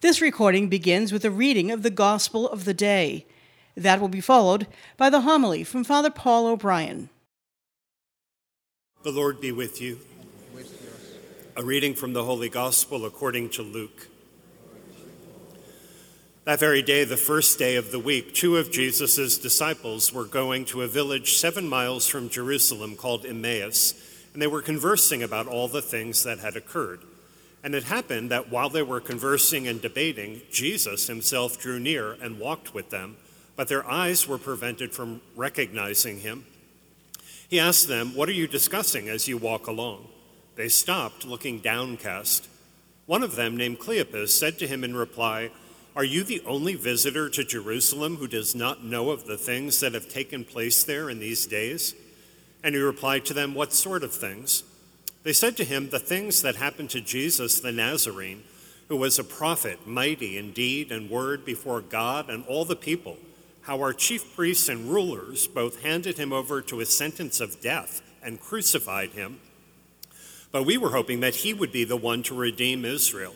This recording begins with a reading of the Gospel of the day. That will be followed by the homily from Father Paul O'Brien. The Lord be with you. A reading from the Holy Gospel according to Luke. That very day, the first day of the week, two of Jesus' disciples were going to a village seven miles from Jerusalem called Emmaus, and they were conversing about all the things that had occurred. And it happened that while they were conversing and debating, Jesus himself drew near and walked with them, but their eyes were prevented from recognizing him. He asked them, What are you discussing as you walk along? They stopped, looking downcast. One of them, named Cleopas, said to him in reply, Are you the only visitor to Jerusalem who does not know of the things that have taken place there in these days? And he replied to them, What sort of things? They said to him, The things that happened to Jesus the Nazarene, who was a prophet, mighty in deed and word before God and all the people, how our chief priests and rulers both handed him over to a sentence of death and crucified him. But we were hoping that he would be the one to redeem Israel.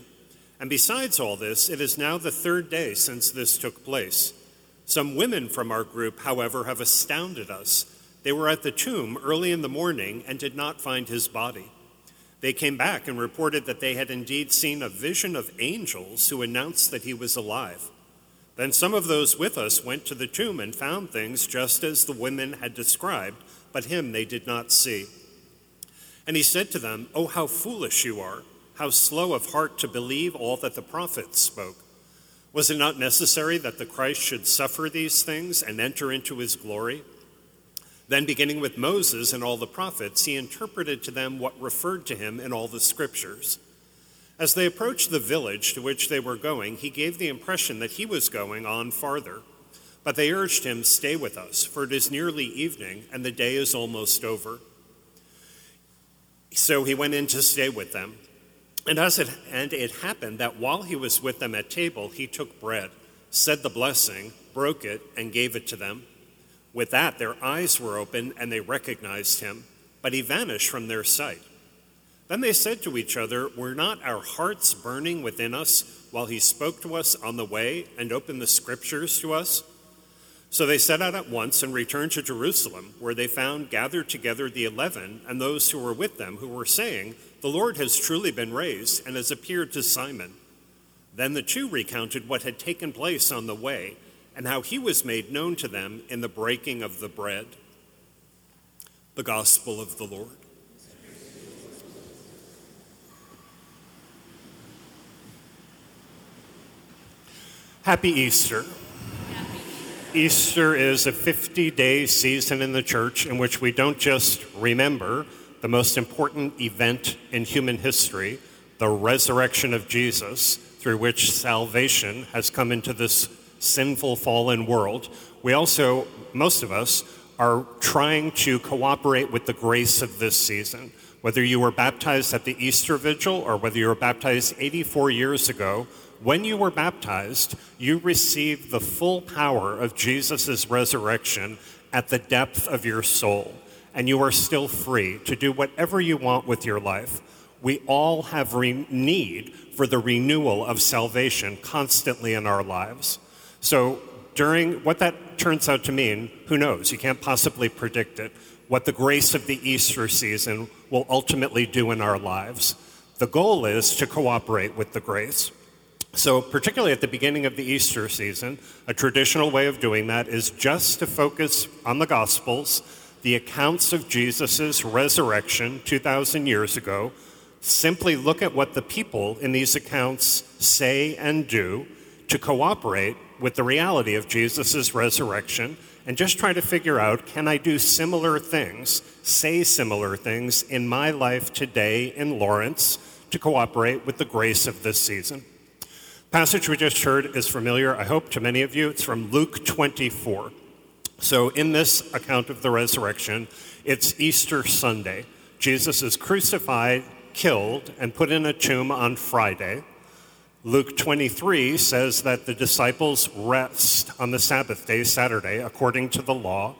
And besides all this, it is now the third day since this took place. Some women from our group, however, have astounded us. They were at the tomb early in the morning and did not find his body. They came back and reported that they had indeed seen a vision of angels who announced that he was alive. Then some of those with us went to the tomb and found things just as the women had described, but him they did not see. And he said to them, Oh, how foolish you are, how slow of heart to believe all that the prophets spoke. Was it not necessary that the Christ should suffer these things and enter into his glory? Then, beginning with Moses and all the prophets, he interpreted to them what referred to him in all the scriptures. As they approached the village to which they were going, he gave the impression that he was going on farther. But they urged him, Stay with us, for it is nearly evening, and the day is almost over. So he went in to stay with them. And, as it, and it happened that while he was with them at table, he took bread, said the blessing, broke it, and gave it to them. With that, their eyes were opened and they recognized him, but he vanished from their sight. Then they said to each other, Were not our hearts burning within us while he spoke to us on the way and opened the scriptures to us? So they set out at once and returned to Jerusalem, where they found gathered together the eleven and those who were with them, who were saying, The Lord has truly been raised and has appeared to Simon. Then the two recounted what had taken place on the way and how he was made known to them in the breaking of the bread. The Gospel of the Lord. Happy Easter. Easter is a 50 day season in the church in which we don't just remember the most important event in human history, the resurrection of Jesus, through which salvation has come into this sinful, fallen world, we also, most of us, are trying to cooperate with the grace of this season. Whether you were baptized at the Easter Vigil or whether you were baptized 84 years ago, when you were baptized, you received the full power of Jesus' resurrection at the depth of your soul. And you are still free to do whatever you want with your life. We all have re- need for the renewal of salvation constantly in our lives. So, during what that turns out to mean, who knows? You can't possibly predict it. What the grace of the Easter season will ultimately do in our lives. The goal is to cooperate with the grace. So, particularly at the beginning of the Easter season, a traditional way of doing that is just to focus on the Gospels, the accounts of Jesus' resurrection 2,000 years ago. Simply look at what the people in these accounts say and do to cooperate with the reality of Jesus' resurrection and just try to figure out can I do similar things, say similar things in my life today in Lawrence to cooperate with the grace of this season. Passage we just heard is familiar, I hope, to many of you. It's from Luke 24. So, in this account of the resurrection, it's Easter Sunday. Jesus is crucified, killed, and put in a tomb on Friday. Luke 23 says that the disciples rest on the Sabbath day, Saturday, according to the law.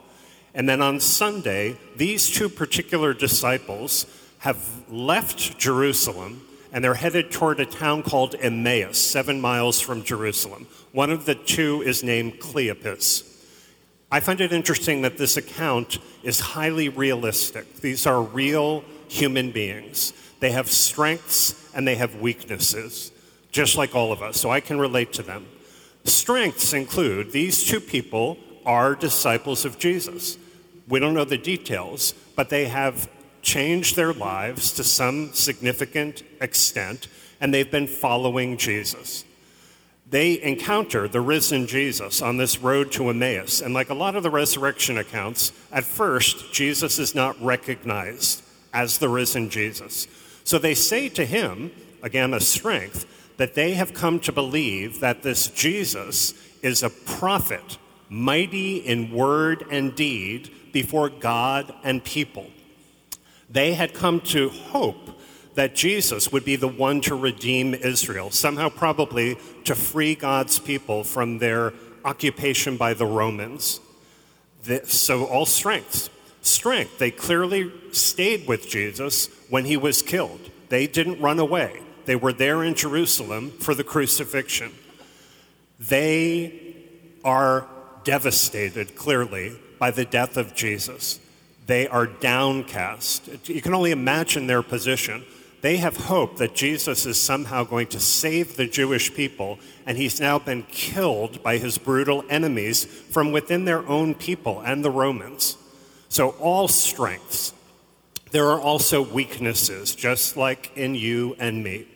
And then on Sunday, these two particular disciples have left Jerusalem and they're headed toward a town called Emmaus, seven miles from Jerusalem. One of the two is named Cleopas. I find it interesting that this account is highly realistic. These are real human beings. They have strengths and they have weaknesses, just like all of us, so I can relate to them. Strengths include these two people are disciples of Jesus. We don't know the details, but they have changed their lives to some significant extent, and they've been following Jesus. They encounter the risen Jesus on this road to Emmaus. And like a lot of the resurrection accounts, at first, Jesus is not recognized as the risen Jesus. So they say to him, again, a strength, that they have come to believe that this Jesus is a prophet, mighty in word and deed before God and people. They had come to hope that Jesus would be the one to redeem Israel, somehow, probably to free God's people from their occupation by the Romans. So, all strengths. Strength. They clearly stayed with Jesus when he was killed. They didn't run away, they were there in Jerusalem for the crucifixion. They are devastated, clearly, by the death of Jesus. They are downcast. You can only imagine their position. They have hope that Jesus is somehow going to save the Jewish people, and he's now been killed by his brutal enemies from within their own people and the Romans. So, all strengths. There are also weaknesses, just like in you and me.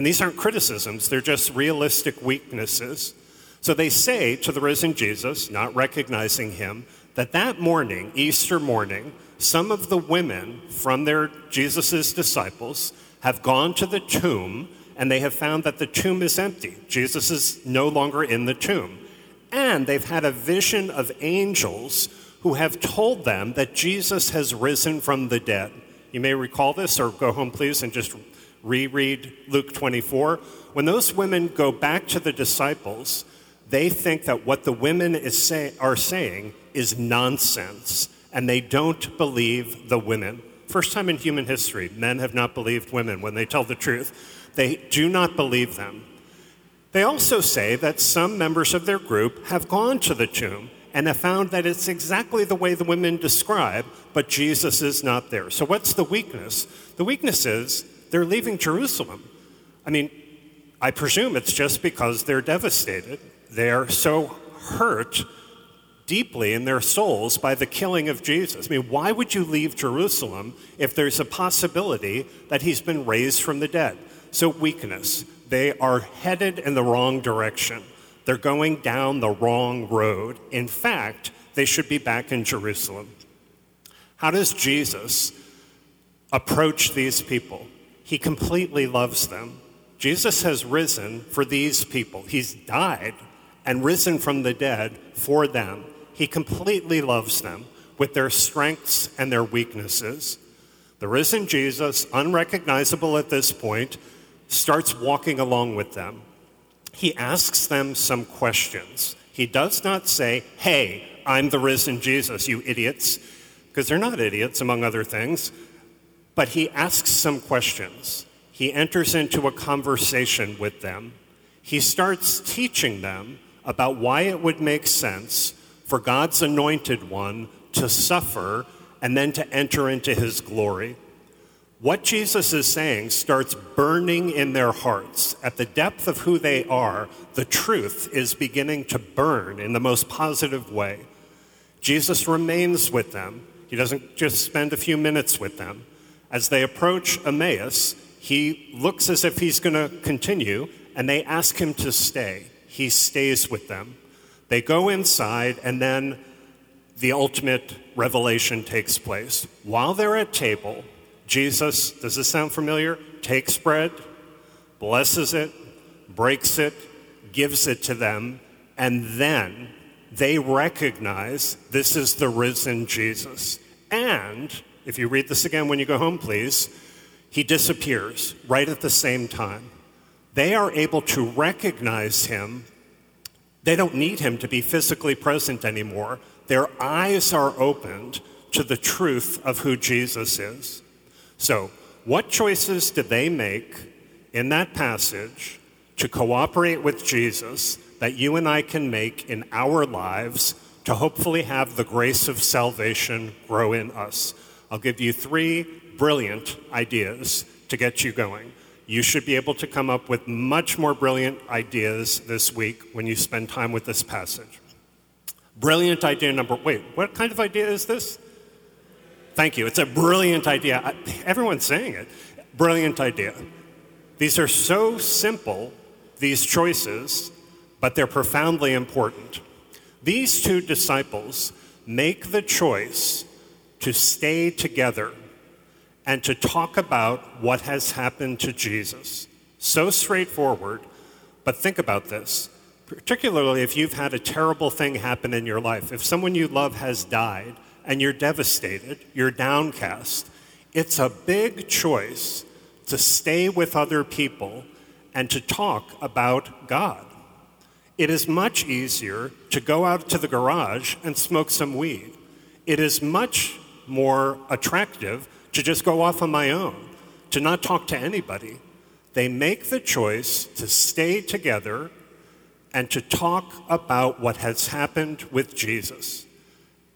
And these aren't criticisms, they're just realistic weaknesses. So they say to the risen Jesus, not recognizing him, that that morning, Easter morning, some of the women from their Jesus' disciples have gone to the tomb and they have found that the tomb is empty. Jesus is no longer in the tomb. And they've had a vision of angels who have told them that Jesus has risen from the dead. You may recall this, or go home, please, and just reread Luke 24. When those women go back to the disciples, they think that what the women say, are saying is nonsense and they don't believe the women. First time in human history, men have not believed women when they tell the truth. They do not believe them. They also say that some members of their group have gone to the tomb and have found that it's exactly the way the women describe, but Jesus is not there. So, what's the weakness? The weakness is they're leaving Jerusalem. I mean, I presume it's just because they're devastated. They're so hurt deeply in their souls by the killing of Jesus. I mean, why would you leave Jerusalem if there's a possibility that he's been raised from the dead? So, weakness. They are headed in the wrong direction. They're going down the wrong road. In fact, they should be back in Jerusalem. How does Jesus approach these people? He completely loves them. Jesus has risen for these people. He's died and risen from the dead for them. He completely loves them with their strengths and their weaknesses. The risen Jesus, unrecognizable at this point, starts walking along with them. He asks them some questions. He does not say, Hey, I'm the risen Jesus, you idiots, because they're not idiots, among other things. But he asks some questions. He enters into a conversation with them. He starts teaching them about why it would make sense for God's anointed one to suffer and then to enter into his glory. What Jesus is saying starts burning in their hearts. At the depth of who they are, the truth is beginning to burn in the most positive way. Jesus remains with them. He doesn't just spend a few minutes with them. As they approach Emmaus, he looks as if he's going to continue, and they ask him to stay. He stays with them. They go inside, and then the ultimate revelation takes place. While they're at table, Jesus, does this sound familiar? Takes bread, blesses it, breaks it, gives it to them, and then they recognize this is the risen Jesus. And if you read this again when you go home, please, he disappears right at the same time. They are able to recognize him they don't need him to be physically present anymore. Their eyes are opened to the truth of who Jesus is. So, what choices did they make in that passage to cooperate with Jesus that you and I can make in our lives to hopefully have the grace of salvation grow in us. I'll give you three brilliant ideas to get you going. You should be able to come up with much more brilliant ideas this week when you spend time with this passage. Brilliant idea number, wait, what kind of idea is this? Thank you. It's a brilliant idea. Everyone's saying it. Brilliant idea. These are so simple, these choices, but they're profoundly important. These two disciples make the choice to stay together and to talk about what has happened to Jesus. So straightforward, but think about this. Particularly if you've had a terrible thing happen in your life, if someone you love has died and you're devastated, you're downcast, it's a big choice to stay with other people and to talk about God. It is much easier to go out to the garage and smoke some weed. It is much more attractive to just go off on my own, to not talk to anybody. They make the choice to stay together and to talk about what has happened with Jesus.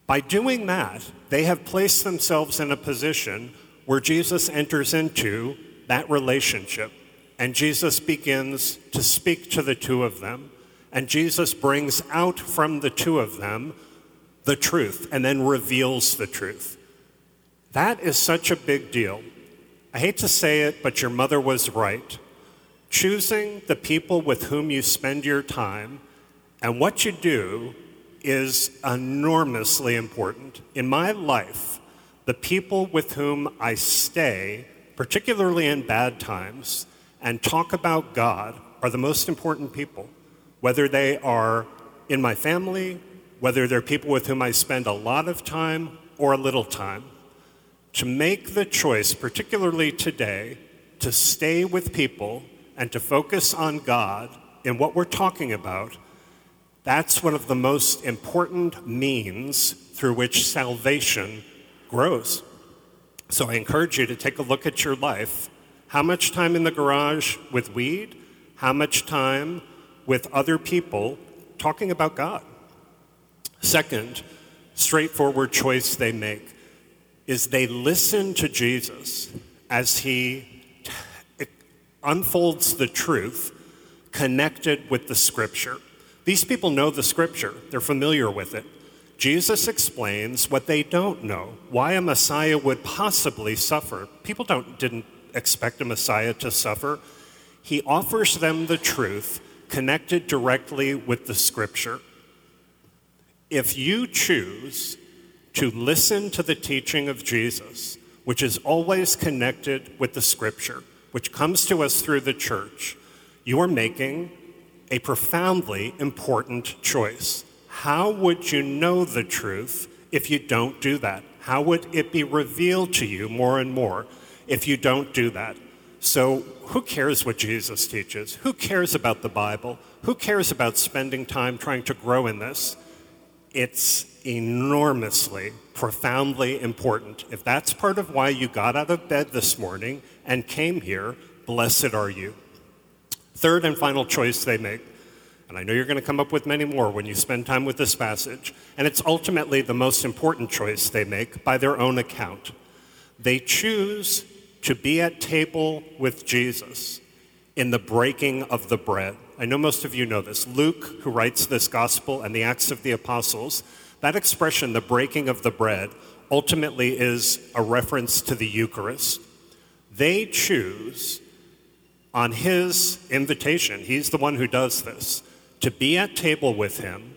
By doing that, they have placed themselves in a position where Jesus enters into that relationship. And Jesus begins to speak to the two of them. And Jesus brings out from the two of them the truth and then reveals the truth. That is such a big deal. I hate to say it, but your mother was right. Choosing the people with whom you spend your time and what you do is enormously important. In my life, the people with whom I stay, particularly in bad times, and talk about God are the most important people, whether they are in my family, whether they're people with whom I spend a lot of time or a little time to make the choice, particularly today, to stay with people and to focus on God in what we're talking about, that's one of the most important means through which salvation grows. So I encourage you to take a look at your life. How much time in the garage with weed? How much time with other people talking about God? Second, straightforward choice they make is they listen to Jesus as he unfolds the truth connected with the scripture. These people know the scripture, they're familiar with it. Jesus explains what they don't know, why a Messiah would possibly suffer. People don't, didn't expect a Messiah to suffer. He offers them the truth connected directly with the scripture. If you choose to listen to the teaching of Jesus, which is always connected with the scripture, which comes to us through the church, you are making a profoundly important choice. How would you know the truth if you don't do that? How would it be revealed to you more and more if you don't do that? So, who cares what Jesus teaches? Who cares about the Bible? Who cares about spending time trying to grow in this? It's enormously, profoundly important. If that's part of why you got out of bed this morning and came here, blessed are you. Third and final choice they make, and I know you're going to come up with many more when you spend time with this passage, and it's ultimately the most important choice they make by their own account. They choose to be at table with Jesus in the breaking of the bread. I know most of you know this. Luke, who writes this gospel and the Acts of the Apostles, that expression, the breaking of the bread, ultimately is a reference to the Eucharist. They choose, on his invitation, he's the one who does this, to be at table with him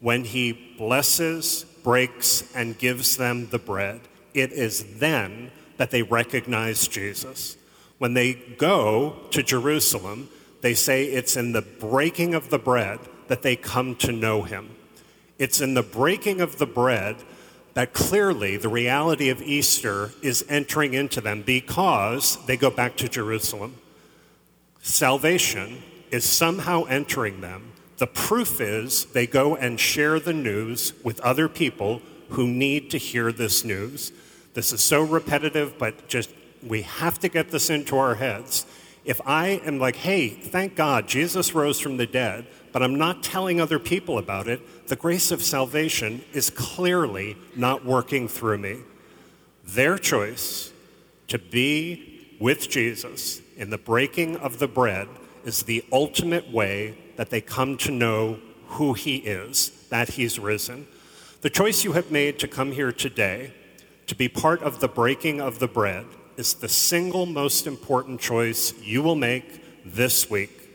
when he blesses, breaks, and gives them the bread. It is then that they recognize Jesus. When they go to Jerusalem, they say it's in the breaking of the bread that they come to know him. It's in the breaking of the bread that clearly the reality of Easter is entering into them because they go back to Jerusalem. Salvation is somehow entering them. The proof is they go and share the news with other people who need to hear this news. This is so repetitive, but just we have to get this into our heads. If I am like, hey, thank God, Jesus rose from the dead, but I'm not telling other people about it, the grace of salvation is clearly not working through me. Their choice to be with Jesus in the breaking of the bread is the ultimate way that they come to know who he is, that he's risen. The choice you have made to come here today, to be part of the breaking of the bread, is the single most important choice you will make this week.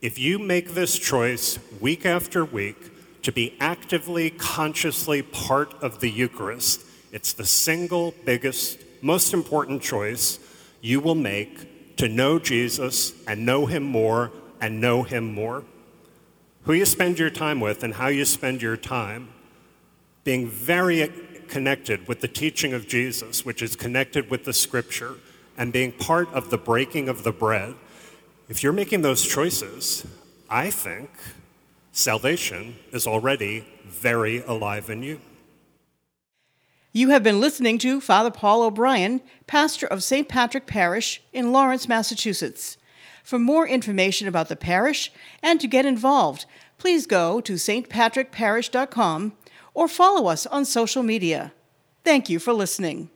If you make this choice week after week to be actively, consciously part of the Eucharist, it's the single biggest, most important choice you will make to know Jesus and know Him more and know Him more. Who you spend your time with and how you spend your time, being very connected with the teaching of Jesus, which is connected with the scripture, and being part of the breaking of the bread, if you're making those choices, I think salvation is already very alive in you. You have been listening to Father Paul O'Brien, pastor of St. Patrick Parish in Lawrence, Massachusetts. For more information about the parish and to get involved, please go to stpatrickparish.com or follow us on social media. Thank you for listening.